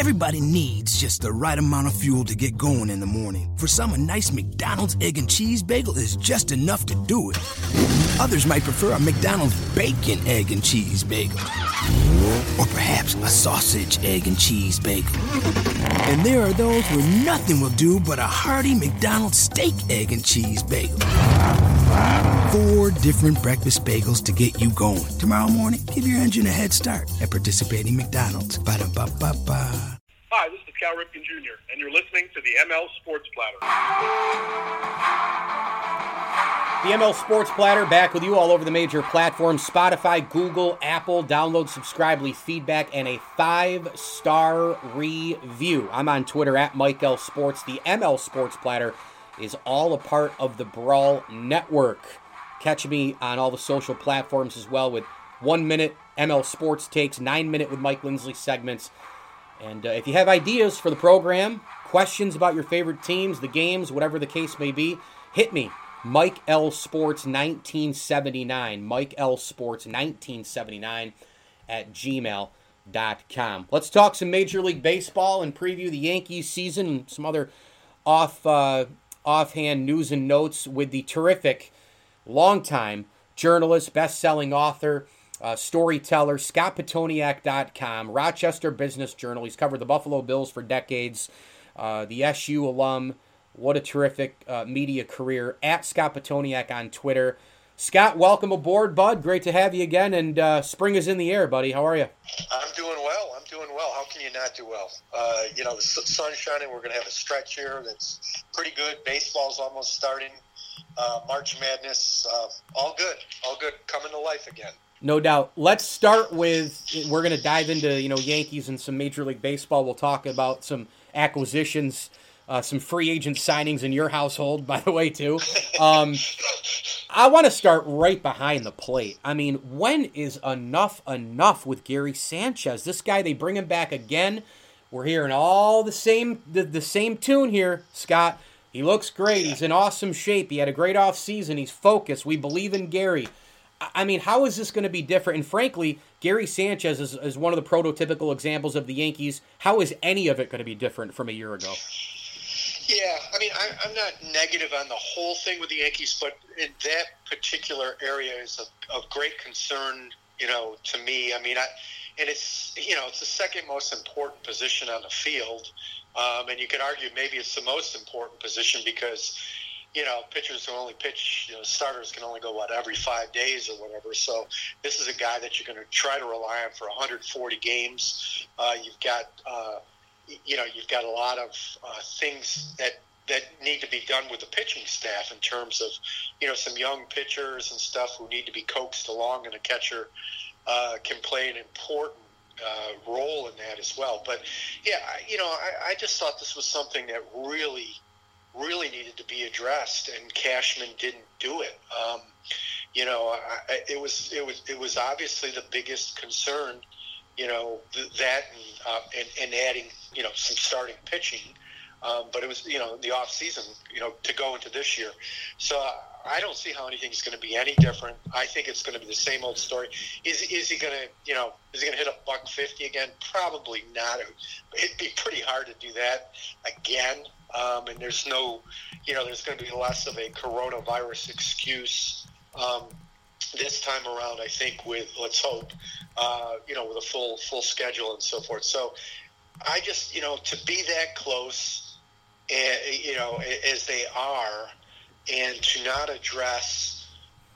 Everybody needs just the right amount of fuel to get going in the morning. For some, a nice McDonald's egg and cheese bagel is just enough to do it. Others might prefer a McDonald's bacon, egg, and cheese bagel. Or perhaps a sausage, egg, and cheese bagel. And there are those where nothing will do but a hearty McDonald's steak, egg, and cheese bagel. Four different breakfast bagels to get you going. Tomorrow morning, give your engine a head start at participating McDonald's. Ba-da-ba-ba-ba. Hi, this is Cal Ripken Jr., and you're listening to the ML Sports Platter. The ML Sports Platter back with you all over the major platforms Spotify, Google, Apple. Download, subscribe, leave feedback, and a five star review. I'm on Twitter at Mike L Sports. The ML Sports Platter is all a part of the Brawl Network. Catch me on all the social platforms as well with one minute ML Sports takes, nine minute with Mike Lindsley segments. And uh, if you have ideas for the program, questions about your favorite teams, the games, whatever the case may be, hit me. Mike L Sports 1979. Mike L Sports 1979 at gmail.com. Let's talk some Major League Baseball and preview the Yankees season and some other off uh, offhand news and notes with the terrific, longtime journalist, best-selling author, uh, storyteller, ScottPitoniak.com, Rochester Business Journal. He's covered the Buffalo Bills for decades, uh, the SU alum. What a terrific uh, media career. At Scott Pitoniak on Twitter. Scott, welcome aboard, bud. Great to have you again. And uh, spring is in the air, buddy. How are you? I'm doing well. I'm doing well. How can you not do well? Uh, you know, the sun's shining. We're going to have a stretch here that's pretty good. Baseball's almost starting. Uh, March Madness, uh, all good. All good. Coming to life again. No doubt. Let's start with we're going to dive into you know Yankees and some Major League Baseball. We'll talk about some acquisitions, uh, some free agent signings in your household, by the way, too. Um, I want to start right behind the plate. I mean, when is enough enough with Gary Sanchez? This guy, they bring him back again. We're hearing all the same the, the same tune here, Scott. He looks great. He's in awesome shape. He had a great off season. He's focused. We believe in Gary. I mean, how is this going to be different? And frankly, Gary Sanchez is, is one of the prototypical examples of the Yankees. How is any of it going to be different from a year ago? Yeah, I mean, I, am not negative on the whole thing with the Yankees, but in that particular area is of, of great concern, you know, to me. I mean, I, and it's you know it's the second most important position on the field, um, and you could argue maybe it's the most important position because you know, pitchers can only pitch, you know, starters can only go, what, every five days or whatever. So this is a guy that you're going to try to rely on for 140 games. Uh, you've got, uh, you know, you've got a lot of uh, things that that need to be done with the pitching staff in terms of, you know, some young pitchers and stuff who need to be coaxed along, and a catcher uh, can play an important uh, role in that as well. But yeah, you know, I, I just thought this was something that really really needed to be addressed, and Cashman didn't do it. Um, you know, I, it was it was it was obviously the biggest concern. You know th- that and, uh, and and adding you know some starting pitching, um, but it was you know the off season you know to go into this year. So uh, I don't see how anything's going to be any different. I think it's going to be the same old story. Is is he going to you know is he going to hit a buck fifty again? Probably not. It'd be pretty hard to do that again. Um, and there's no, you know, there's going to be less of a coronavirus excuse um, this time around. I think with let's hope, uh, you know, with a full full schedule and so forth. So I just, you know, to be that close, and, you know, as they are, and to not address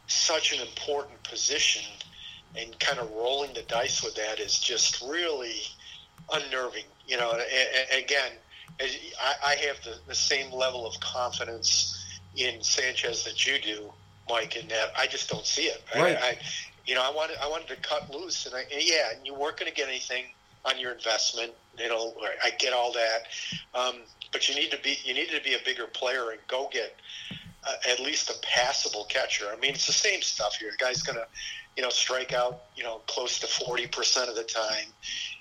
such an important position and kind of rolling the dice with that is just really unnerving. You know, and, and again I, I have the, the same level of confidence in Sanchez that you do, Mike. In that I just don't see it. Right. I, I you know, I wanted I wanted to cut loose, and I and yeah, and you weren't going to get anything on your investment. You know, I get all that, um, but you need to be you needed to be a bigger player and go get uh, at least a passable catcher. I mean, it's the same stuff here. The guy's going to, you know, strike out, you know, close to forty percent of the time.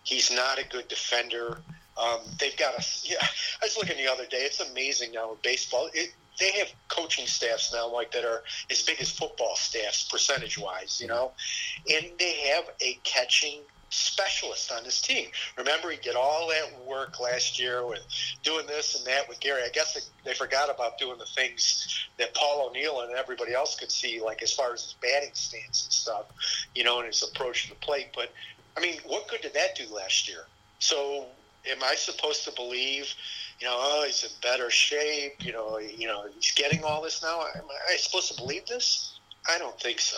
He's not a good defender. Um, they've got a yeah. I was looking the other day. It's amazing now with baseball. It, they have coaching staffs now like that are as big as football staffs percentage wise, you know, and they have a catching specialist on this team. Remember, he did all that work last year with doing this and that with Gary. I guess they, they forgot about doing the things that Paul O'Neill and everybody else could see, like as far as his batting stance and stuff, you know, and his approach to the plate. But I mean, what good did that do last year? So, am I supposed to believe? You know, oh, he's in better shape. You know, you know, he's getting all this now. Am I supposed to believe this? I don't think so.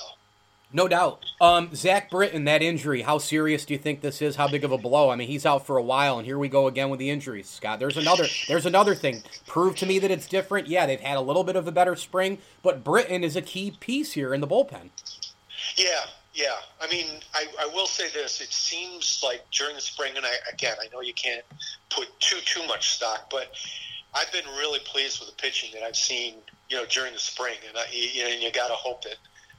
No doubt. Um, Zach Britton, that injury, how serious do you think this is? How big of a blow? I mean, he's out for a while, and here we go again with the injuries, Scott. There's another. There's another thing. Prove to me that it's different. Yeah, they've had a little bit of a better spring, but Britton is a key piece here in the bullpen. Yeah, yeah. I mean, I, I will say this. It seems like during the spring, and I again, I know you can't put too too much stock, but I've been really pleased with the pitching that I've seen. You know, during the spring, and I, you, know, you got to hope that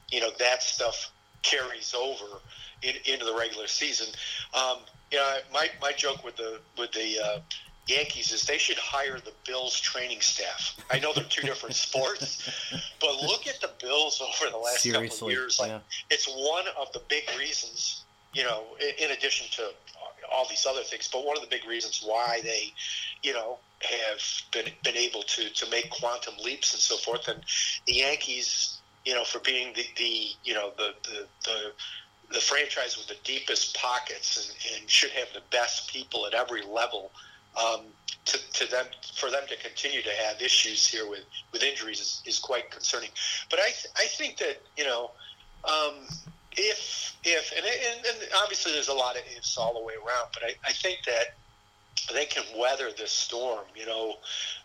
you know that stuff carries over in, into the regular season. Um, you know, my my joke with the with the uh, Yankees is they should hire the Bills training staff. I know they're two different sports, but look at the Bills over the last Seriously, couple of years. Like yeah. it's one of the big reasons, you know, in, in addition to all these other things, but one of the big reasons why they, you know, have been been able to to make quantum leaps and so forth. And the Yankees you know, for being the, the you know the, the the the franchise with the deepest pockets and, and should have the best people at every level. Um, to, to them for them to continue to have issues here with, with injuries is, is quite concerning. But I th- I think that you know um, if if and, and, and obviously there's a lot of ifs all the way around. But I, I think that they can weather this storm. You know,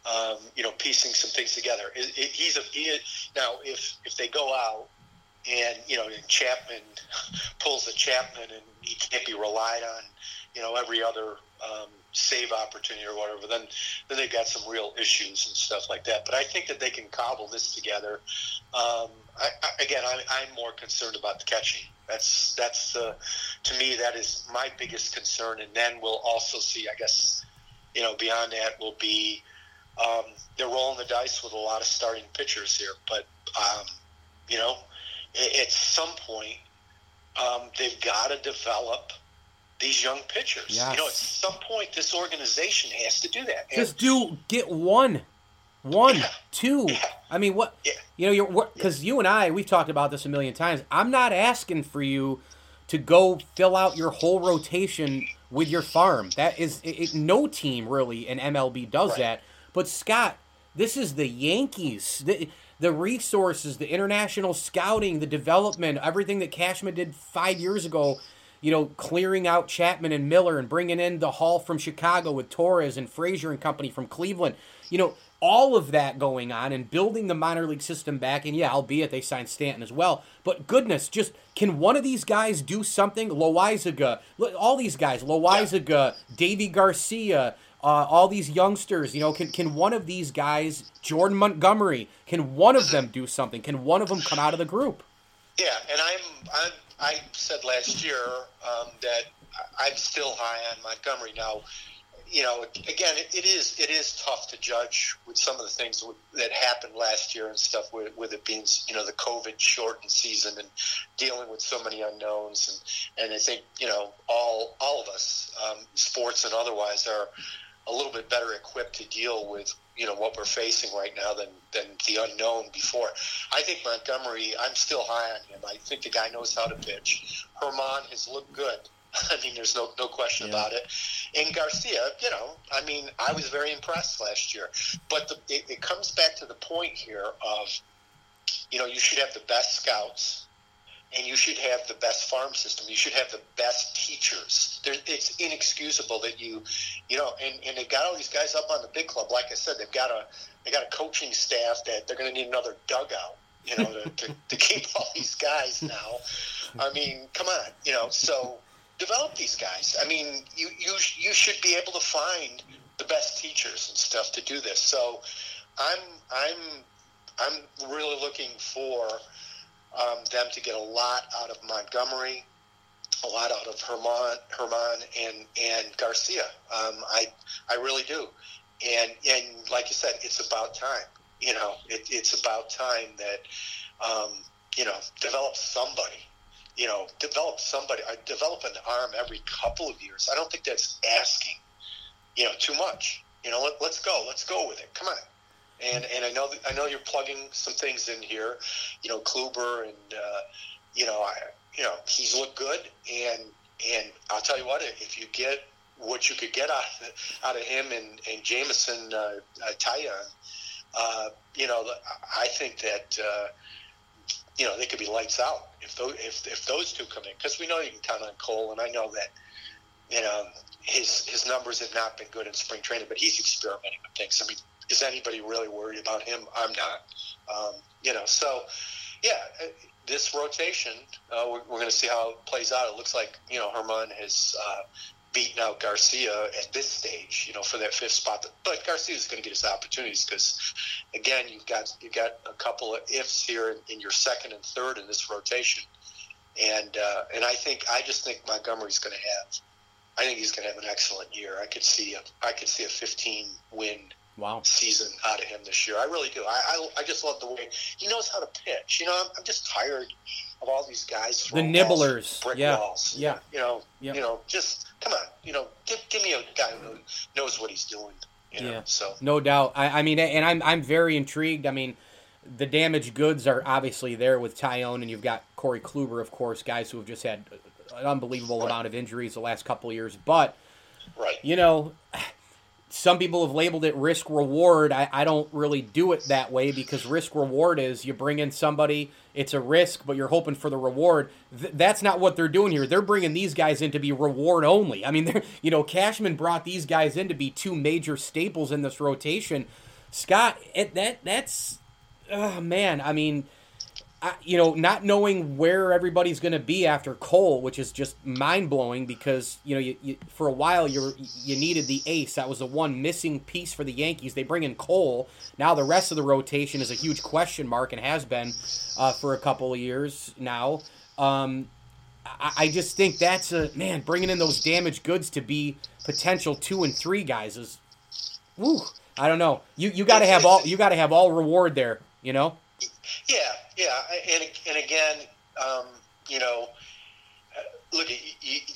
um, you know, piecing some things together. It, it, he's a he now if if they go out and you know and Chapman pulls a Chapman and he can't be relied on, you know, every other um, save opportunity or whatever, then then they've got some real issues and stuff like that. But I think that they can cobble this together. Um, I, I, again, I, I'm more concerned about the catching. That's that's uh, to me that is my biggest concern. And then we'll also see, I guess, you know, beyond that will be um, they're rolling the dice with a lot of starting pitchers here. But um, you know, at some point um, they've got to develop these young pitchers. Yes. You know, at some point this organization has to do that. Just do get one. One, yeah. two. Yeah. I mean, what? Yeah. You know, you're because you and I we've talked about this a million times. I'm not asking for you to go fill out your whole rotation with your farm. That is, it, it, no team really in MLB does right. that. But Scott, this is the Yankees. The, the resources, the international scouting, the development, everything that Cashman did five years ago. You know, clearing out Chapman and Miller and bringing in the haul from Chicago with Torres and Frazier and company from Cleveland. You know, all of that going on and building the minor league system back. And yeah, albeit they signed Stanton as well. But goodness, just can one of these guys do something? Loaisiga, all these guys, Loaisiga, Deivi Garcia, uh, all these youngsters, you know, can, can one of these guys, Jordan Montgomery, can one of them do something? Can one of them come out of the group? Yeah, and I'm, I'm I said last year um, that I'm still high on Montgomery. Now, you know, again, it, it is it is tough to judge with some of the things that happened last year and stuff with, with it being you know the COVID shortened season and dealing with so many unknowns and and I think you know all all of us, um, sports and otherwise, are a little bit better equipped to deal with you know what we're facing right now than than the unknown before. I think Montgomery, I'm still high on him. I think the guy knows how to pitch. Germán has looked good. I mean, there's no no question yeah. about it. And Garcia, you know, I mean, I was very impressed last year. But the, it, it comes back to the point here of, you know, you should have the best scouts, and you should have the best farm system. You should have the best teachers. There, it's inexcusable that you, you know, and, and they've got all these guys up on the big club. Like I said, they've got a they got a coaching staff that they're going to need another dugout, you know, to, to, to keep all these guys now. I mean, come on, you know, so develop these guys. I mean, you you you should be able to find the best teachers and stuff to do this. So, I'm I'm I'm really looking for um, them to get a lot out of Montgomery, a lot out of Germán Germán and and Garcia. Um, I I really do. And and like you said, it's about time. You know, it, it's about time that um, you know develop somebody you know, develop somebody, uh, develop an arm every couple of years. I don't think that's asking, you know, too much. You know, let, let's go, let's go with it. Come on. And and I know I know you're plugging some things in here, you know, Kluber and uh, you know, I, you know, he's looked good, and and I'll tell you what, if you get what you could get out of, out of him and and Jameson uh, uh, Taillon, uh, you know, I think that uh, you know they could be lights out if those if, if those two come in because we know you can count on Cole, and I know that you know his his numbers have not been good in spring training, but he's experimenting with things. I mean, is anybody really worried about him? I'm not. Um, you know, so yeah, uh, this rotation, uh, we're, we're going to see how it plays out. It looks like you know Germán has uh, beaten out Garcia at this stage, you know, for that fifth spot. But Garcia is going to get his opportunities because, again, you've got you've got a couple of ifs here in, in your second and third in this rotation, and uh, and I think I just think Montgomery's going to have. I think he's going to have an excellent year. I could see a I could see a 15 win wow. season out of him this year. I really do. I, I, I just love the way he knows how to pitch. You know, I'm, I'm just tired of all these guys. The nibblers, brick yeah, walls. yeah. You know, yeah. you know, just come on. You know, give give me a guy who knows what he's doing. You know? Yeah. So no doubt. I, I mean, and I'm I'm very intrigued. I mean. The damaged goods are obviously there with Taillon, and you've got Corey Kluber, of course, guys who have just had an unbelievable Right. amount of injuries the last couple of years. But right. you know, some people have labeled it risk reward. I, I don't really do it that way because risk reward is you bring in somebody, it's a risk, but you're hoping for the reward. Th- that's not what they're doing here. They're bringing these guys in to be reward only. I mean, they're, you know, Cashman brought these guys in to be two major staples in this rotation. Scott, it, that that's, oh man, I mean, I, you know, not knowing where everybody's going to be after Cole, which is just mind blowing because you know, you, you, for a while you you needed the ace. That was the one missing piece for the Yankees. They bring in Cole. Now the rest of the rotation is a huge question mark and has been uh, for a couple of years now. Um, I, I just think that's a man bringing in those damaged goods to be potential two and three guys is, woo. I don't know. You you got to have all you got to have all reward there. You know. Yeah, yeah, and and again, um, you know, uh, look,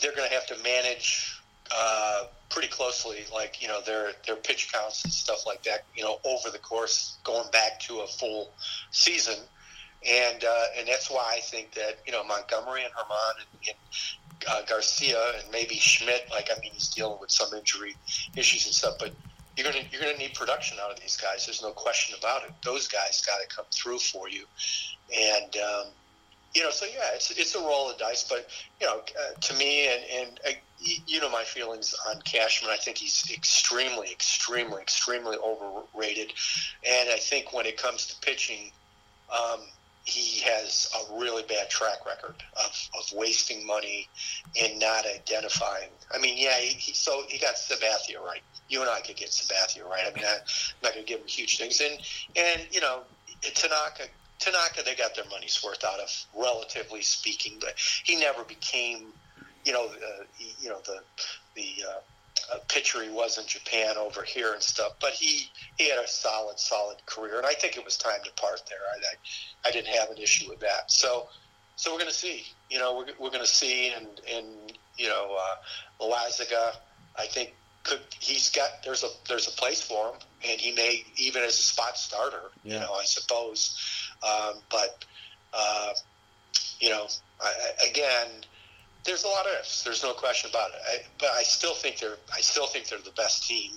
they're going to have to manage uh, pretty closely, like you know, their their pitch counts and stuff like that. You know, over the course, going back to a full season, and uh, and that's why I think that you know Montgomery and Germán and, and uh, Garcia and maybe Schmidt. Like, I mean, he's dealing with some injury issues and stuff, but you're gonna you're gonna need production out of these guys. There's no question about it. Those guys got to come through for you, and um, you know, so yeah, it's it's a roll of dice. But you know, uh, to me, and and uh, you know my feelings on Cashman. I think he's extremely, extremely, extremely overrated, and I think when it comes to pitching. Um, he has a really bad track record of, of wasting money and not identifying. I mean, yeah, he, he so he got Sabathia right. You and I could get Sabathia right. I mean, I, I'm not going to give him huge things. And and you know, Tanaka, Tanaka, they got their money's worth out of, relatively speaking. But he never became, you know, uh, you know the the uh, uh, pitcher he was in Japan over here and stuff. But he he had a solid, solid career, and I think it was time to part there. I I, I didn't have an issue with that. So so we're going to see. You know, we're, we're going to see, and and you know, uh, Loaisiga, I think could he's got there's a there's a place for him, and he may even as a spot starter. Yeah. You know, I suppose. Um, but uh, you know, I, I, again, there's a lot of ifs. There's no question about it. I, but I still think they're I still think they're the best team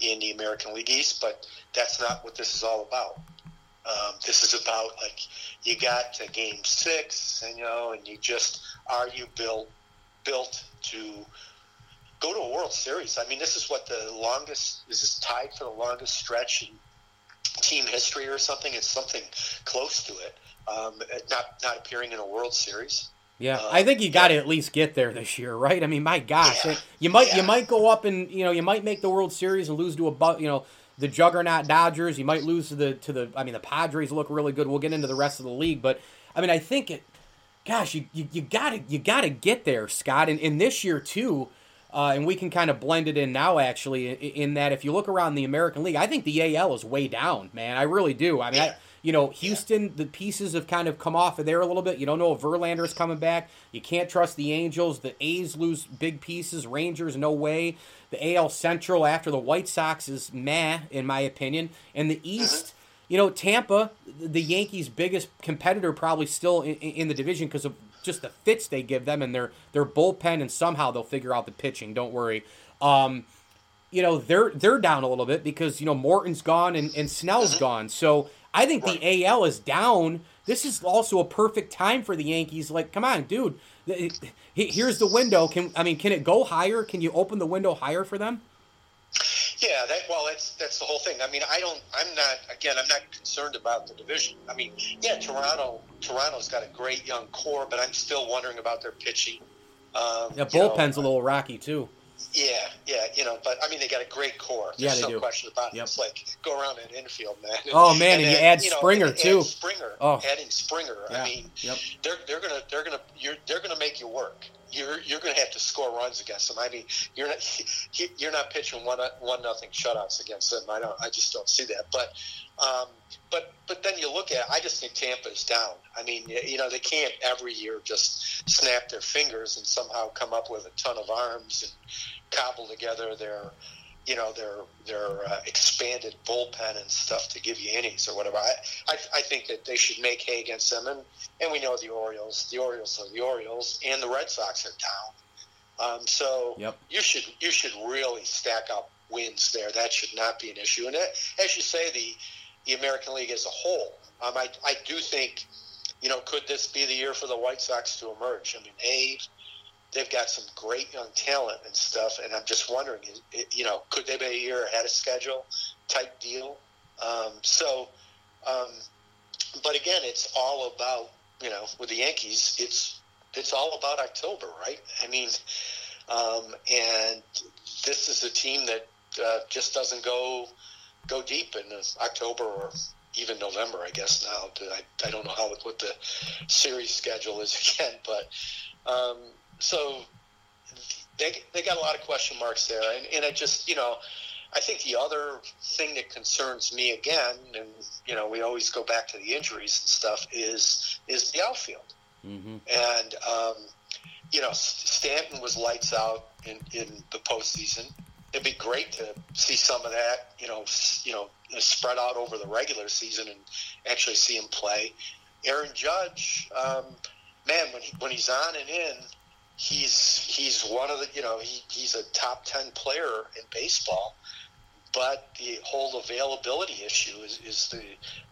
in the American League East. But that's not what this is all about. Um, this is about like you got to game six, you know, and you just are you built built to go to a World Series? I mean, this is what the longest is this tied for the longest stretch in team history or something? It's something close to it. Um, not not appearing in a World Series. Yeah, Uh, I think you got to at least get there this year, right? I mean, my gosh, Yeah, you might you might go up and you know you might make the World Series and lose to a you know the juggernaut Dodgers. You might lose to the to the I mean the Padres look really good. We'll get into the rest of the league, but I mean I think it. Gosh, you, you, you gotta you gotta get there, Scott. And, and this year too, Uh, and we can kind of blend it in now, actually, in, in, that if you look around the American League, I think the AL is way down, man. I really do. I mean, I, you know, Houston, the pieces have kind of come off of there a little bit. You don't know if Verlander is coming back. You can't trust the Angels. The A's lose big pieces. Rangers, no way. The AL Central after the White Sox is meh, in my opinion. And the East, you know, Tampa, the Yankees' biggest competitor, probably still in, in the division because of just the fits they give them and their their bullpen, and somehow they'll figure out the pitching. Don't worry. Um, you know they're they're down a little bit because you know Morton's gone and, and Snell's mm-hmm. gone. So I think the AL is down. This is also a perfect time for the Yankees. Like, come on, dude. Here's the window. Can I mean, can it go higher? Can you open the window higher for them? Yeah, that well, that's that's the whole thing. I mean, I don't. I'm not. Again, I'm not concerned about the division. I mean, yeah, Toronto. Toronto's got a great young core, but I'm still wondering about their pitching. Um, yeah, bullpen's know, a little rocky too. Yeah, yeah, you know, but I mean, they got a great core. There's yeah, they no do. question about it. Yep. It's like go around an infield, man. And, oh man, and, and you add you know, Springer too. Add Springer, oh. adding Springer. Yeah. I mean, yep. they're they're gonna they're gonna you're, they're gonna make you work. You're you're gonna have to score runs against them. I mean, you're not you're not pitching one one nothing shutouts against them. I don't. I just don't see that. But um, but but then you look at. I just think Tampa's down. I mean, you know, they can't every year just snap their fingers and somehow come up with a ton of arms and cobble together their you know their their uh, expanded bullpen and stuff to give you innings or whatever. I I think that they should make hay against them, and and we know the Orioles. The Orioles are the Orioles, and the Red Sox are down. Um, so yep. you should you should really stack up wins there. That should not be an issue. And that, as you say, the the American League as a whole, um, I I do think, you know, could this be the year for the White Sox to emerge? I mean, a they've got some great young talent and stuff, and I'm just wondering, you know, could they be a year ahead of schedule type deal? Um, so, um, but again, it's all about you know, with the Yankees, it's it's all about October, right? I mean, um, and this is a team that uh, just doesn't go go deep in October or even November, I guess now. I, I don't know how what the series schedule is again, but um, so they they got a lot of question marks there, and, and it just you know. I think the other thing that concerns me again, and you know, we always go back to the injuries and stuff, is is the outfield. Mm-hmm. And um, you know, Stanton was lights out in, in the postseason. It'd be great to see some of that, you know, you know, spread out over the regular season and actually see him play. Aaron Judge, um, man, when he, when he's on and in, he's he's one of the you know he, he's a top 10 player in baseball but the whole availability issue is, is the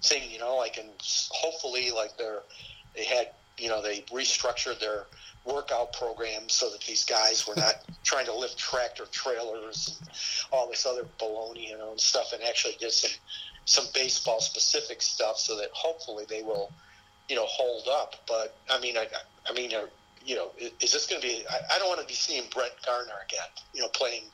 thing you know like and hopefully like they're they had you know they restructured their workout program so that these guys were not trying to lift tractor trailers and all this other baloney you know and stuff and actually did some some baseball specific stuff so that hopefully they will you know hold up but i mean i i mean uh, you know, is, this going to be? I, I, don't want to be seeing Brett Gardner again. You know, playing,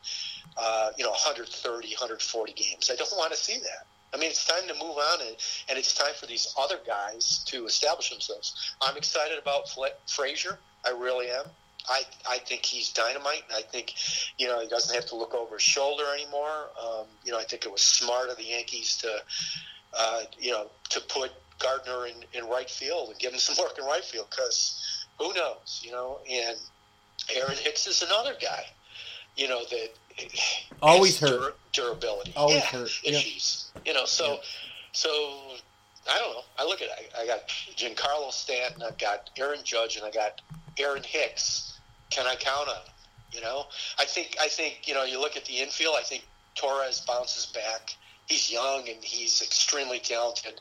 uh, you know, 130, 140 games. I don't want to see that. I mean, it's time to move on, and, and it's time for these other guys to establish themselves. I'm excited about Frazier. I really am. I, I think he's dynamite. and I think, you know, he doesn't have to look over his shoulder anymore. Um, you know, I think it was smart of the Yankees to, uh, you know, to put Gardner in, in right field and give him some work in right field because who knows? You know, and Aaron Hicks is another guy. You know that always hurt dur- durability. Always yeah, hurt issues. Yep. You know, so yep. so I don't know. I look at it. I, I got Giancarlo Stanton. I've got Aaron Judge, and I got Aaron Hicks. Can I count on? Him? You know, I think I think you know. You look at the infield. I think Torres bounces back. He's young and he's extremely talented.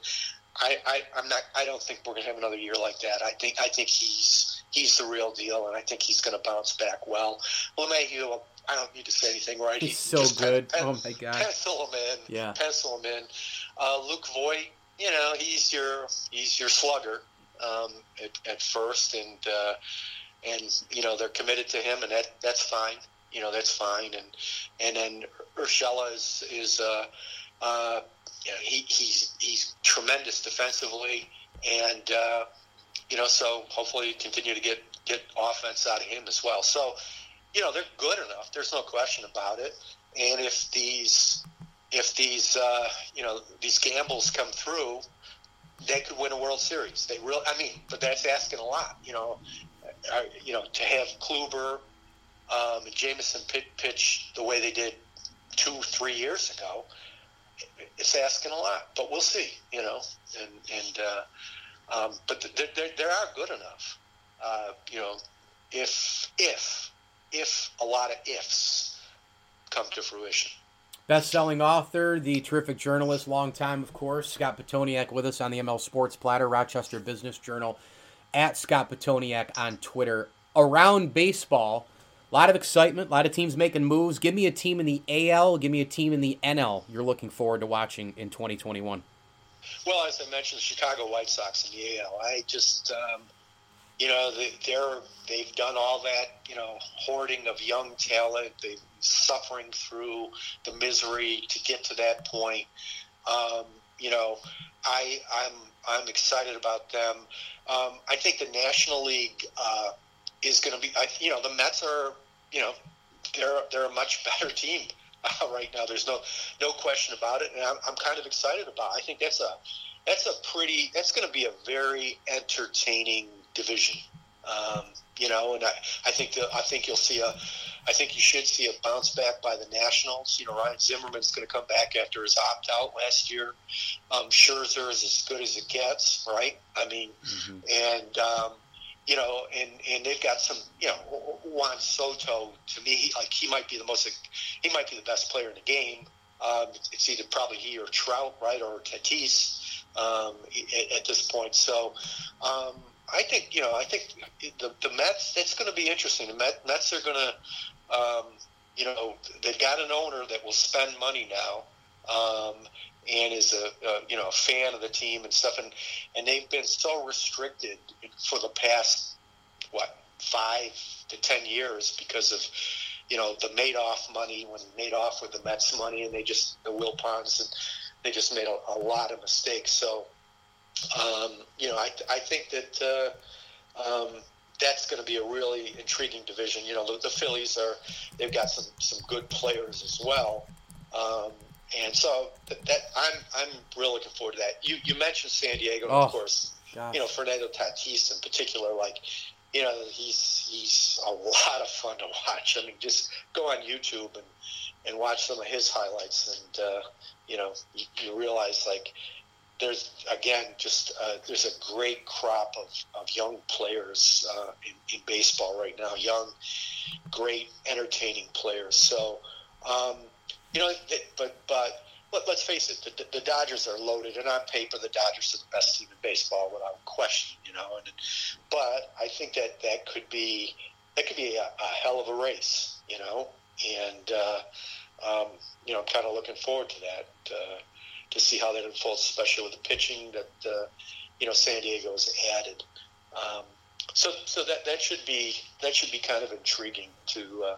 I, I I'm not. I don't think we're gonna have another year like that. I think I think he's he's the real deal, and I think he's gonna bounce back well. LeMahieu, I don't need to say anything, right? He's so good. Pen, oh my god. Pencil him in. Yeah. Pencil him in. Uh, Luke Voit, you know, he's your he's your slugger um, at, at first, and uh, and you know they're committed to him, and that that's fine. You know that's fine, and and then Urshela is is. Uh, uh, you know, he, he's he's tremendous defensively, and uh, you know, so hopefully continue to get get offense out of him as well. So, you know, they're good enough. There's no question about it. And if these, if these, uh, you know, these gambles come through, they could win a World Series. They real, I mean, but that's asking a lot. You know, uh, you know, to have Kluber um, and Jameson pitch the way they did two, three years ago, it's asking a lot. But we'll see. You know, and and uh, um, but they they are good enough. Uh, you know, if if if a lot of ifs come to fruition. Best-selling author, the terrific journalist, long time, of course, Scott Pitoniak with us on the ML Sports Platter, Rochester Business Journal, at Scott Pitoniak on Twitter. Around baseball, a lot of excitement, a lot of teams making moves. Give me a team in the AL, give me a team in the NL you're looking forward to watching in 2021. Well, as I mentioned, the Chicago White Sox in the AL. I just, um, you know, they're they've done all that, you know, hoarding of young talent. They've suffering through the misery to get to that point. Um, you know, I I'm I'm excited about them. Um, I think the National League uh, is going to be. I, you know, the Mets are. You know, they're they're a much better team uh, right now. There's no no question about it, and I'm, I'm kind of excited about. It. I think that's a that's a pretty. That's going to be a very entertaining division. Um, you know, and I, I think the, I think you'll see a I think you should see a bounce back by the Nationals. You know, Ryan Zimmerman's going to come back after his opt out last year. Um, Scherzer is as good as it gets, right? I mean, mm-hmm. and um, you know, and and they've got some, you know, Juan Soto. To me, like he might be the most, he might be the best player in the game. Um, it's either probably he or Trout, right, or Tatis um, at, at, this point. So. Um, I think you know. I think the the Mets. It's going to be interesting. The Met, Mets are going to um, you know, they've got an owner that will spend money now, um, and is a, a, you know a fan of the team and stuff, and and they've been so restricted for the past what five to ten years because of you know the Madoff money when Madoff with the Mets money, and they just the Wilpons and they just made a, a lot of mistakes. So um, you know, I I think that. Uh, um, that's going to be a really intriguing division. You know, the, the Phillies are they've got some some good players as well, um, and so that, that, I'm I'm really looking forward to that. You you mentioned San Diego, oh, of course. Gosh. You know, Fernando Tatis in particular, like. You know, he's he's a lot of fun to watch. I mean, just go on YouTube and and watch some of his highlights, and uh, you know, you, you realize like there's again just uh, there's a great crop of, of young players uh, in, in, baseball right now. Young, great, entertaining players. So, um, you know, but but let, us face it, the, the, Dodgers are loaded, and on paper, the Dodgers are the best team in baseball without question. You know, and but I think that that could be that could be a, a hell of a race. You know, and uh, um, you know, I'm kind of looking forward to that. Uh, to see how that unfolds, especially with the pitching that uh, you know San Diego has added. Um, so so that that should be that should be kind of intriguing to uh,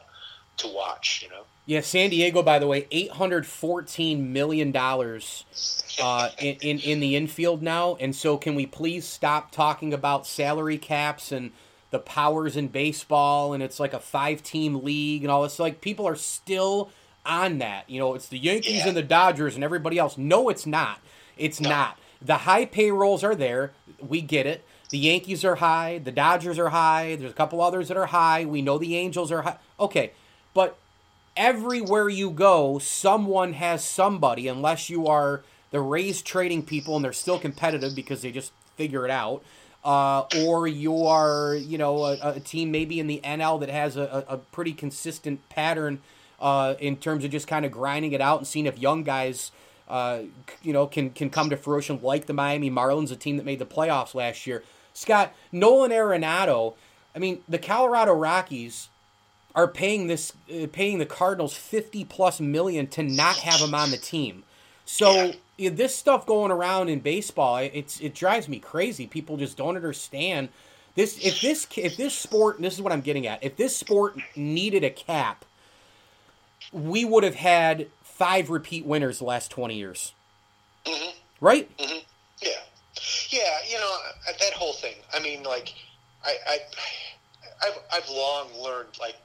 to watch. You know. Yeah, San Diego, by the way, eight hundred fourteen million dollars uh, in, in in the infield now, and so can we please stop talking about salary caps and the powers in baseball, and it's like a five team league and all this. Like people are still on that. You know, it's the Yankees yeah. and the Dodgers and everybody else. No, it's not. It's no. not. The high payrolls are there. We get it. The Yankees are high. The Dodgers are high. There's a couple others that are high. We know the Angels are high. Okay. But everywhere you go, someone has somebody, unless you are the Rays trading people and they're still competitive because they just figure it out. Uh, or you are, you know, a, a, team maybe in the NL that has a, a pretty consistent pattern uh, in terms of just kind of grinding it out and seeing if young guys, uh, you know, can can come to fruition like the Miami Marlins, a team that made the playoffs last year. Scott Nolan Arenado, I mean, the Colorado Rockies are paying this uh, paying the Cardinals 50 plus million to not have him on the team. So yeah. this stuff going around in baseball, it's it drives me crazy. People just don't understand this. If this if this sport, this is what I'm getting at. If this sport needed a cap, we would have had five repeat winners the last 20 years. Mm-hmm. Right? Mm-hmm. Yeah. Yeah, you know, that whole thing. I mean, like, I, I, I've, I've long learned, like,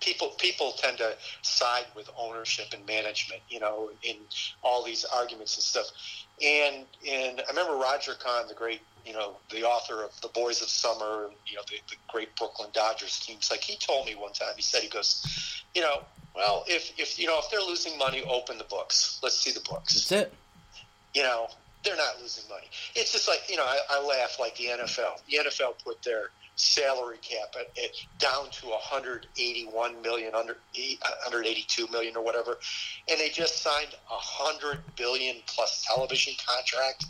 people people tend to side with ownership and management, you know, in all these arguments and stuff. And and I remember Roger Kahn, the great, you know, the author of The Boys of Summer, you know, the, the great Brooklyn Dodgers teams. Like he told me one time, he said he goes, you know, well, if if you know if they're losing money, open the books. Let's see the books. That's it. You know, they're not losing money. It's just like you know, I, I laugh like the NFL. The NFL put their salary cap at, at down to 181 million, under 182 million or whatever, and they just signed a hundred billion plus television contract.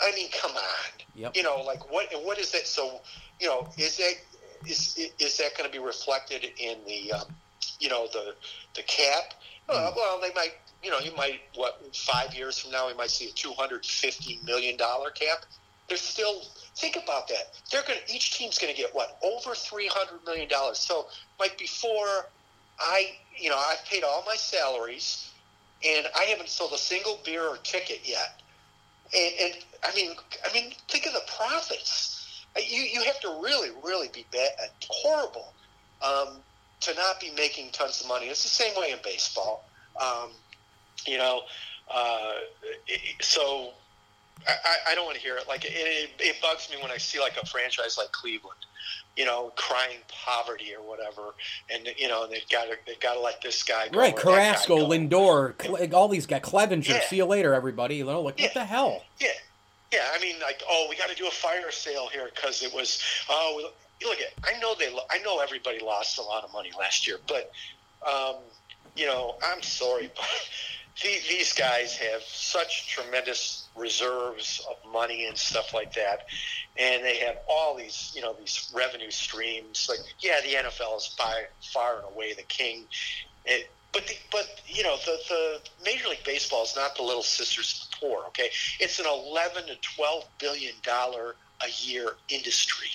I mean, come on. Yep. You know, like what? What is that? So, you know, is that is is that going to be reflected in the, um, you know, the the cap? Uh, well, they might. You know, you might what five years from now we might see a two hundred fifty million dollar cap. They're still think about that. They're going to each team's going to get what over three hundred million dollars. So, like before, I you know I've paid all my salaries, and I haven't sold a single beer or ticket yet. And, and I mean, I mean, think of the profits. You you have to really really be bad, horrible um, to not be making tons of money. It's the same way in baseball. Um, you know, uh, so I, I don't want to hear it. Like it, it, it bugs me when I see like a franchise like Cleveland, you know, crying poverty or whatever, and you know they've got to they've got to let this guy go. Right, Carrasco, Lindor, Cle- all these guys, Clevinger. Yeah. See you later, everybody. You know, like yeah. what the hell? Yeah, yeah. I mean, like, oh, we got to do a fire sale here because it was. Oh, we, look at. I know they. I know everybody lost a lot of money last year, but um, you know, I'm sorry, but these guys have such tremendous reserves of money and stuff like that, and they have all these, you know, these revenue streams. Like, yeah, the NFL is by far and away the king, it, but the, but you know, the the Major League Baseball is not the Little Sisters of the Poor. Okay, it's an eleven to twelve billion dollar a year industry.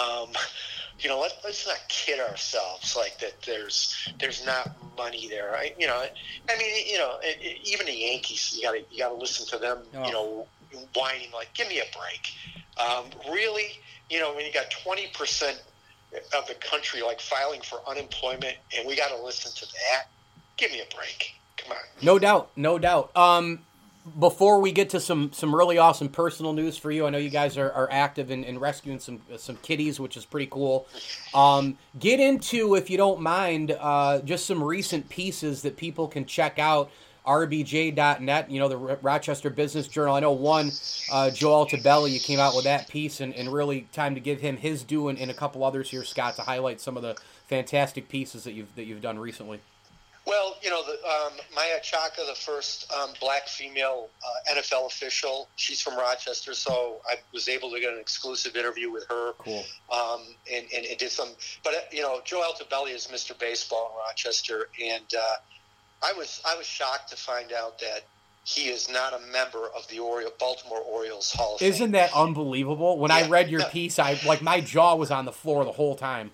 Um, you know, let, us not kid ourselves like that. There's there's not money there. I, you know, I mean, you know, it, it, even the Yankees, you got to you got to listen to them. Oh. You know, whining like, "Give me a break." Um, really, you know, when you got twenty percent of the country like filing for unemployment, and we got to listen to that. Give me a break. Come on. No doubt, no doubt. Um, before we get to some some really awesome personal news for you, I know you guys are, are active in, in rescuing some some kitties, which is pretty cool. Um, get into, if you don't mind, uh, just some recent pieces that people can check out. RBJ.net, you know, the Rochester Business Journal. I know one, uh, Joe Altobelli, you came out with that piece, and, and really time to give him his due, and, and a couple others here, Scott, to highlight some of the fantastic pieces that you've that you've done recently. Well, you know, the, um, Maia Chaka, the first um, black female uh, NFL official, she's from Rochester, so I was able to get an exclusive interview with her. Cool. Um, and, and it did some, but uh, you know, Joe Altobelli is Mr. Baseball in Rochester, and uh, I was I was shocked to find out that he is not a member of the Oriole, Baltimore Orioles Hall of Fame. Isn't that unbelievable? When yeah, I read your piece, I like my jaw was on the floor the whole time.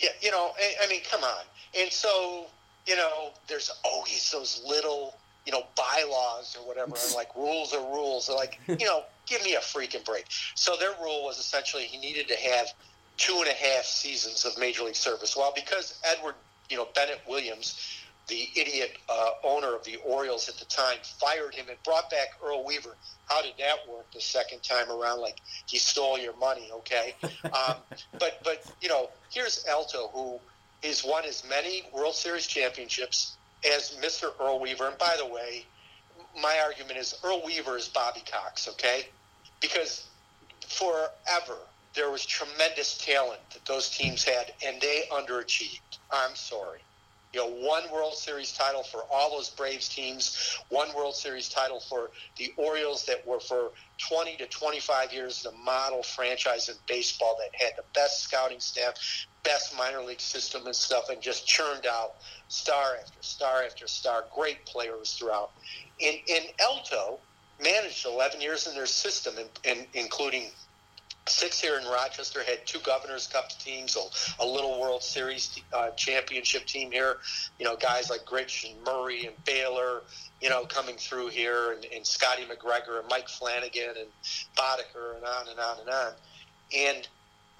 Yeah, you know, I, I mean, come on, and so you know, there's always those little, you know, bylaws or whatever, and like rules are rules. They're like, you know, give me a freaking break. So their rule was essentially he needed to have two and a half seasons of major league service. Well, because Edward, you know, Bennett Williams, the idiot uh, owner of the Orioles at the time, fired him and brought back Earl Weaver. How did that work the second time around? Like he stole your money, okay? Um, but but you know, here's Alto who He's won as many World Series championships as Mr. Earl Weaver. And by the way, my argument is Earl Weaver is Bobby Cox, okay? Because forever there was tremendous talent that those teams had, and they underachieved. I'm sorry. You know, one World Series title for all those Braves teams, one World Series title for the Orioles that were for 20 to 25 years the model franchise in baseball that had the best scouting staff, best minor league system and stuff, and just churned out star after star after star, great players throughout. In in Alto managed 11 years in their system, in, in, including six here in Rochester. Had two Governors Cup teams, a, a little World Series uh, championship team here. You know, guys like Grich and Murray and Baylor. You know, coming through here, and, and Scotty McGregor and Mike Flanagan and Boddicker, and on and on and on. And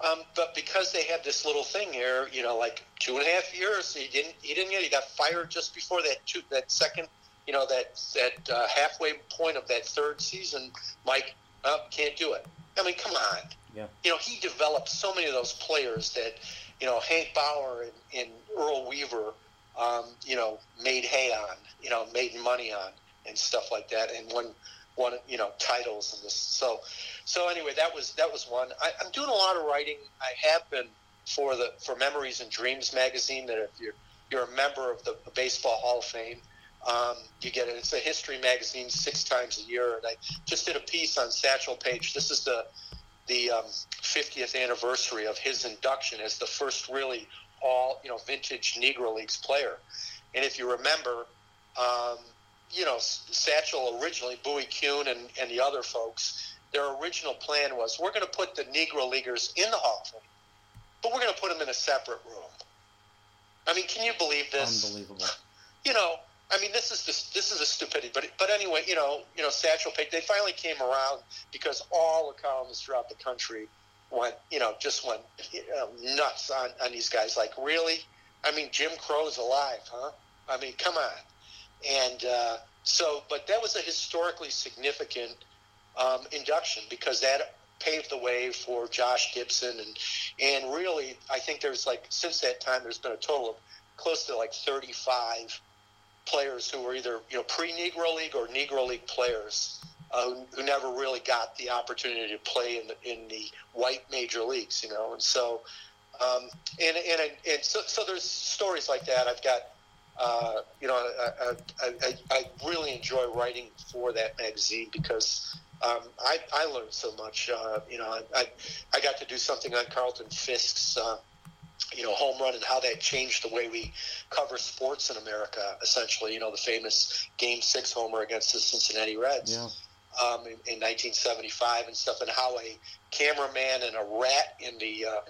Um, but because they had this little thing here, you know, like two and a half years, he didn't he didn't get he got fired just before that two, that second, you know, that that uh, halfway point of that third season. Mike, oh, can't do it. I mean, come on. Yeah. You know, he developed so many of those players that, you know, Hank Bauer and, and Earl Weaver, um, you know, made hay on, you know, made money on, and stuff like that, and won won you know titles and this. So, so anyway, that was that was one. I, I'm doing a lot of writing. I have been for the for Memories and Dreams magazine. That if you're you're a member of the Baseball Hall of Fame, um, you get it. It's a history magazine six times a year, and I just did a piece on Satchel Paige. This is the the um, 50th anniversary of his induction as the first really all you know vintage Negro Leagues player. And if you remember, um, you know Satchel originally, Bowie Kuhn and, and the other folks, their original plan was we're going to put the Negro Leaguers in the Hall of Fame, but we're going to put them in a separate room. I mean, can you believe this? Unbelievable. You know, I mean, this is this, this is a stupidity. But but anyway, you know, you know, Satchel Paige. They finally came around because all the columnists throughout the country went, you know, just went you know, nuts on on these guys. Like, really? I mean, Jim Crow's alive, huh? I mean, come on. And uh, so, but that was a historically significant um, induction because that paved the way for Josh Gibson and and really, I think there's like since that time, there's been a total of close to like 35 players who were either you know pre-Negro League or Negro League players uh, who, who, never really got the opportunity to play in the, in the white major leagues, you know, and so um, and and and so, so there's stories like that. I've got. Uh, you know, I, I, I, I, really enjoy writing for that magazine because um, I, I learned so much. Uh, you know, I, I got to do something on Carlton Fisk's uh, you know, home run and how that changed the way we cover sports in America. Essentially, you know, the famous Game Six homer against the Cincinnati Reds yeah. um, in, in 1975 and stuff, and how a cameraman and a rat in the, uh,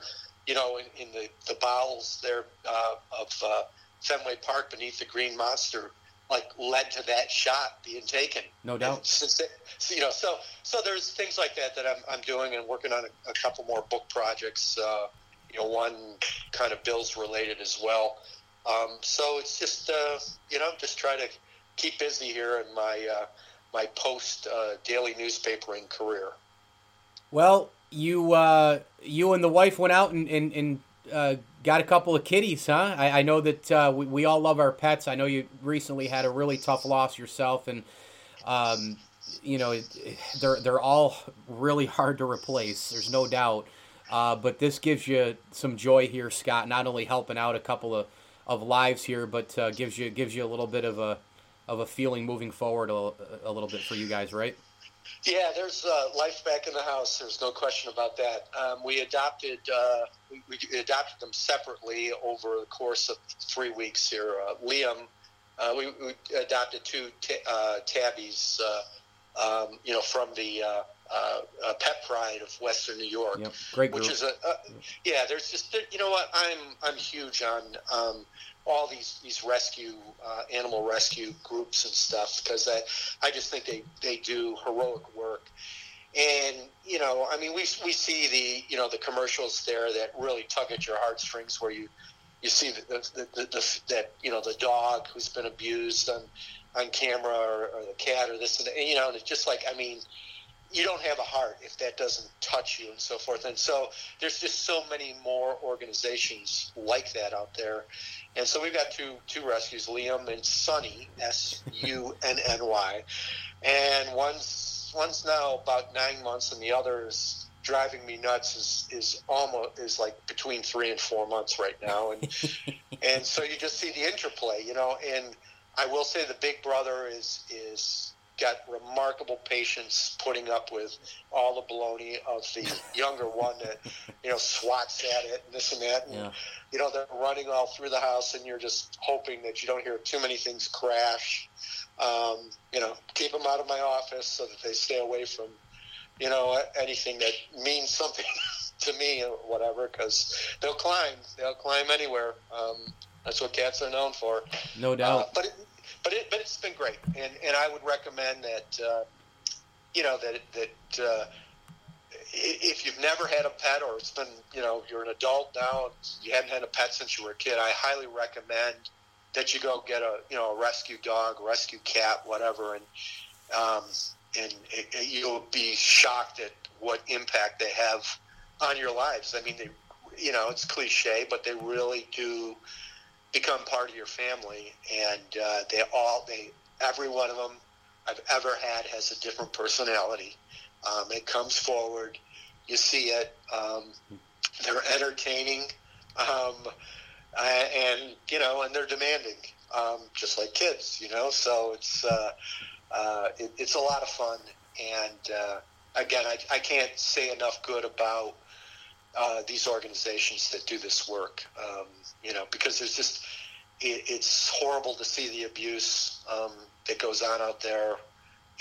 you know, in, in the the bowels there uh, of uh, Fenway Park beneath the Green Monster. Like led to that shot being taken, no doubt. Since it, you know, so so there's things like that that I'm, I'm doing and working on a, a couple more book projects. Uh, you know, one kind of bills related as well. Um, so it's just, uh, you know, just try to keep busy here in my uh, my post uh, daily newspapering career. Well, you uh, you and the wife went out and, and, and uh, got a couple of kitties, huh? I, I know that uh, we, we all love our pets. I know you recently had a really tough loss yourself, and um, you know they're they're all really hard to replace. There's no doubt. Uh, but this gives you some joy here, Scott. Not only helping out a couple of, of lives here, but uh, gives you gives you a little bit of a of a feeling moving forward a, a little bit for you guys, right? Yeah, there's uh, life back in the house. There's no question about that. Um, we adopted uh, we, we, adopted them separately over the course of three weeks here. Uh, Liam, uh, we, we, adopted two t- uh, tabbies, uh, um, you know, from the uh, uh, Pet Pride of Western New York, yep. Great which is a, a yeah. There's just you know what I'm I'm huge on um, all these these rescue uh, animal rescue groups and stuff because I I just think they they do heroic work. And you know, I mean, we we see the you know the commercials there that really tug at your heartstrings, where you you see the, the, the, the that you know the dog who's been abused on on camera or, or the cat or this and, and you know, and it's just like I mean, you don't have a heart if that doesn't touch you and so forth. And so there's just so many more organizations like that out there. And so we've got two two rescues, Liam and Sunny, S U N N Y, and one's one's now about nine months, and the other is driving me nuts. is is almost is like between three and four months right now, and and so you just see the interplay, you know. And I will say the big brother is is got remarkable patience putting up with all the baloney of the younger one that you know swats at it and this and that. And yeah. you know they're running all through the house and you're just hoping that you don't hear too many things crash. Um, you know keep them out of my office so that they stay away from you know anything that means something to me or whatever because they'll climb. They'll climb anywhere. Um, that's what cats are known for. No doubt. Uh, but it, but it, but it's been great, and and I would recommend that uh, you know that that uh, if you've never had a pet or it's been, you know, you're an adult now, you haven't had a pet since you were a kid, I highly recommend that you go get a, you know, a rescue dog, rescue cat, whatever, and um, and it, it, you'll be shocked at what impact they have on your lives. I mean, they, you know, it's cliche, but they really do become part of your family, and uh, they all, they, every one of them I've ever had has a different personality. Um, it comes forward, you see it. Um, they're entertaining, um, and you know, and they're demanding, um, just like kids, you know. So it's uh, uh, it, it's a lot of fun, and uh, again, I, I can't say enough good about uh, these organizations that do this work. Um, you know, because there's just it, it's horrible to see the abuse um, that goes on out there,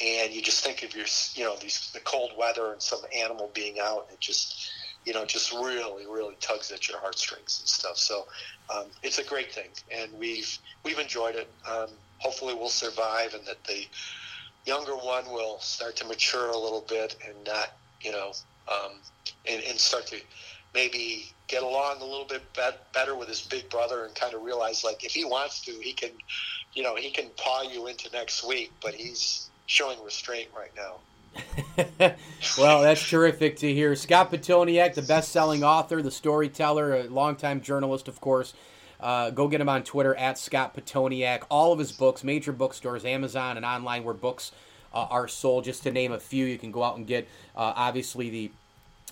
and you just think of your you know these the cold weather and some animal being out. It just you know just really really tugs at your heartstrings and stuff. So um, it's a great thing, and we've we've enjoyed it. Um, hopefully, we'll survive, and that the younger one will start to mature a little bit and not, you know, um, and, and start to maybe get along a little bit better with his big brother and kind of realize like if he wants to, he can, you know, he can paw you into next week, but he's showing restraint right now. well, that's terrific to hear. Scott Pitoniak, the best-selling author, the storyteller, a longtime journalist, of course. Uh, go get him on Twitter at Scott Pitoniak. All of his books, major bookstores, Amazon, and online where books uh, are sold. Just to name a few, you can go out and get uh, obviously the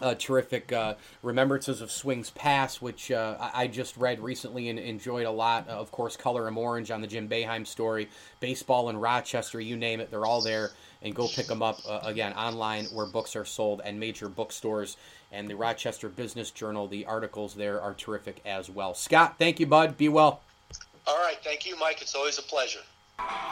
uh, terrific uh, Remembrances of Swings Past, which uh, I just read recently and enjoyed a lot. Uh, of course, Color 'em Orange on the Jim Boeheim story, Baseball in Rochester, you name it, they're all there. And go pick them up uh, again online where books are sold and major bookstores. And the Rochester Business Journal, the articles there are terrific as well. Scott, thank you, bud. Be well. All right. Thank you, Mike. It's always a pleasure.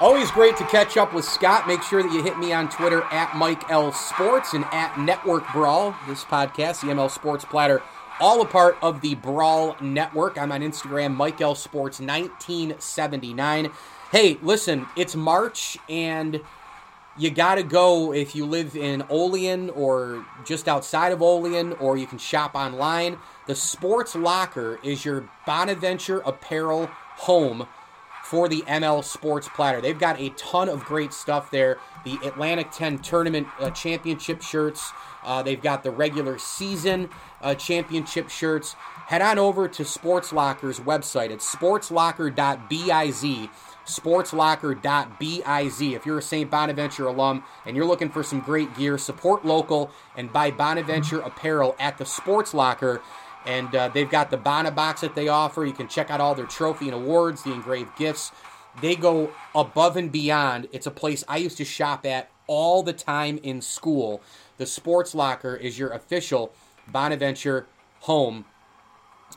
Always great to catch up with Scott. Make sure that you hit me on Twitter at Mike L Sports and at Network Brawl. This podcast, the ML Sports Platter, all a part of the Brawl Network. I'm on Instagram, Mike L Sports 1979. Hey, listen, it's March and you got to go if you live in Olean or just outside of Olean, or you can shop online. The Sports Locker is your Bonaventure apparel home for the ML Sports Platter. They've got a ton of great stuff there. The Atlantic 10 Tournament uh, Championship shirts. Uh, they've got the regular season uh, championship shirts. Head on over to Sports Locker's website. It's sportslocker.biz. Sportslocker.biz. If you're a St. Bonaventure alum and you're looking for some great gear, support local and buy Bonaventure apparel at the Sports Locker. And uh, they've got the Bana box that they offer. You can check out all their trophy and awards, the engraved gifts. They go above and beyond. It's a place I used to shop at all the time in school. The Sports Locker is your official Bonaventure home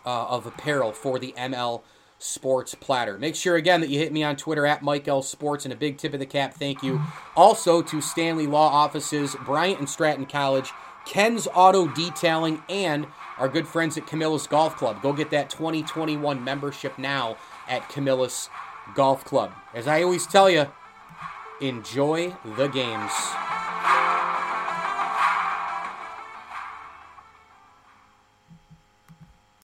uh, of apparel for the ML Sports Platter. Make sure again that you hit me on Twitter at Mike L Sports and a big tip of the cap thank you also to Stanley Law Offices, Bryant and Stratton College, Ken's Auto Detailing, and our good friends at Camillus Golf Club. Go get that 2021 membership now at Camillus Golf Club. As I always tell you, enjoy the games.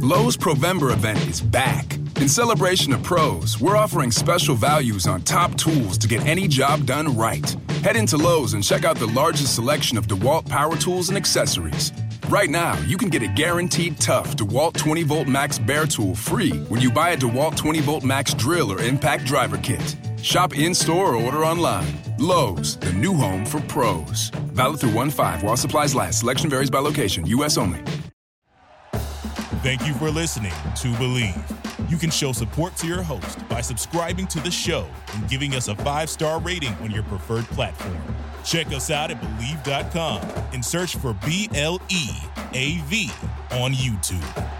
Lowe's Provember event is back. In celebration of pros, we're offering special values on top tools to get any job done right. Head into Lowe's and check out the largest selection of DeWalt power tools and accessories. Right now, you can get a guaranteed tough DeWalt 20 volt max bare tool free when you buy a DeWalt 20 volt max drill or impact driver kit. Shop in store or order online. Lowe's, the new home for pros. Valid through 1 5 while supplies last. Selection varies by location, U.S. only. Thank you for listening to Bleav. You can show support to your host by subscribing to the show and giving us a five star rating on your preferred platform. Check us out at Bleav.com and search for B L E A V on YouTube.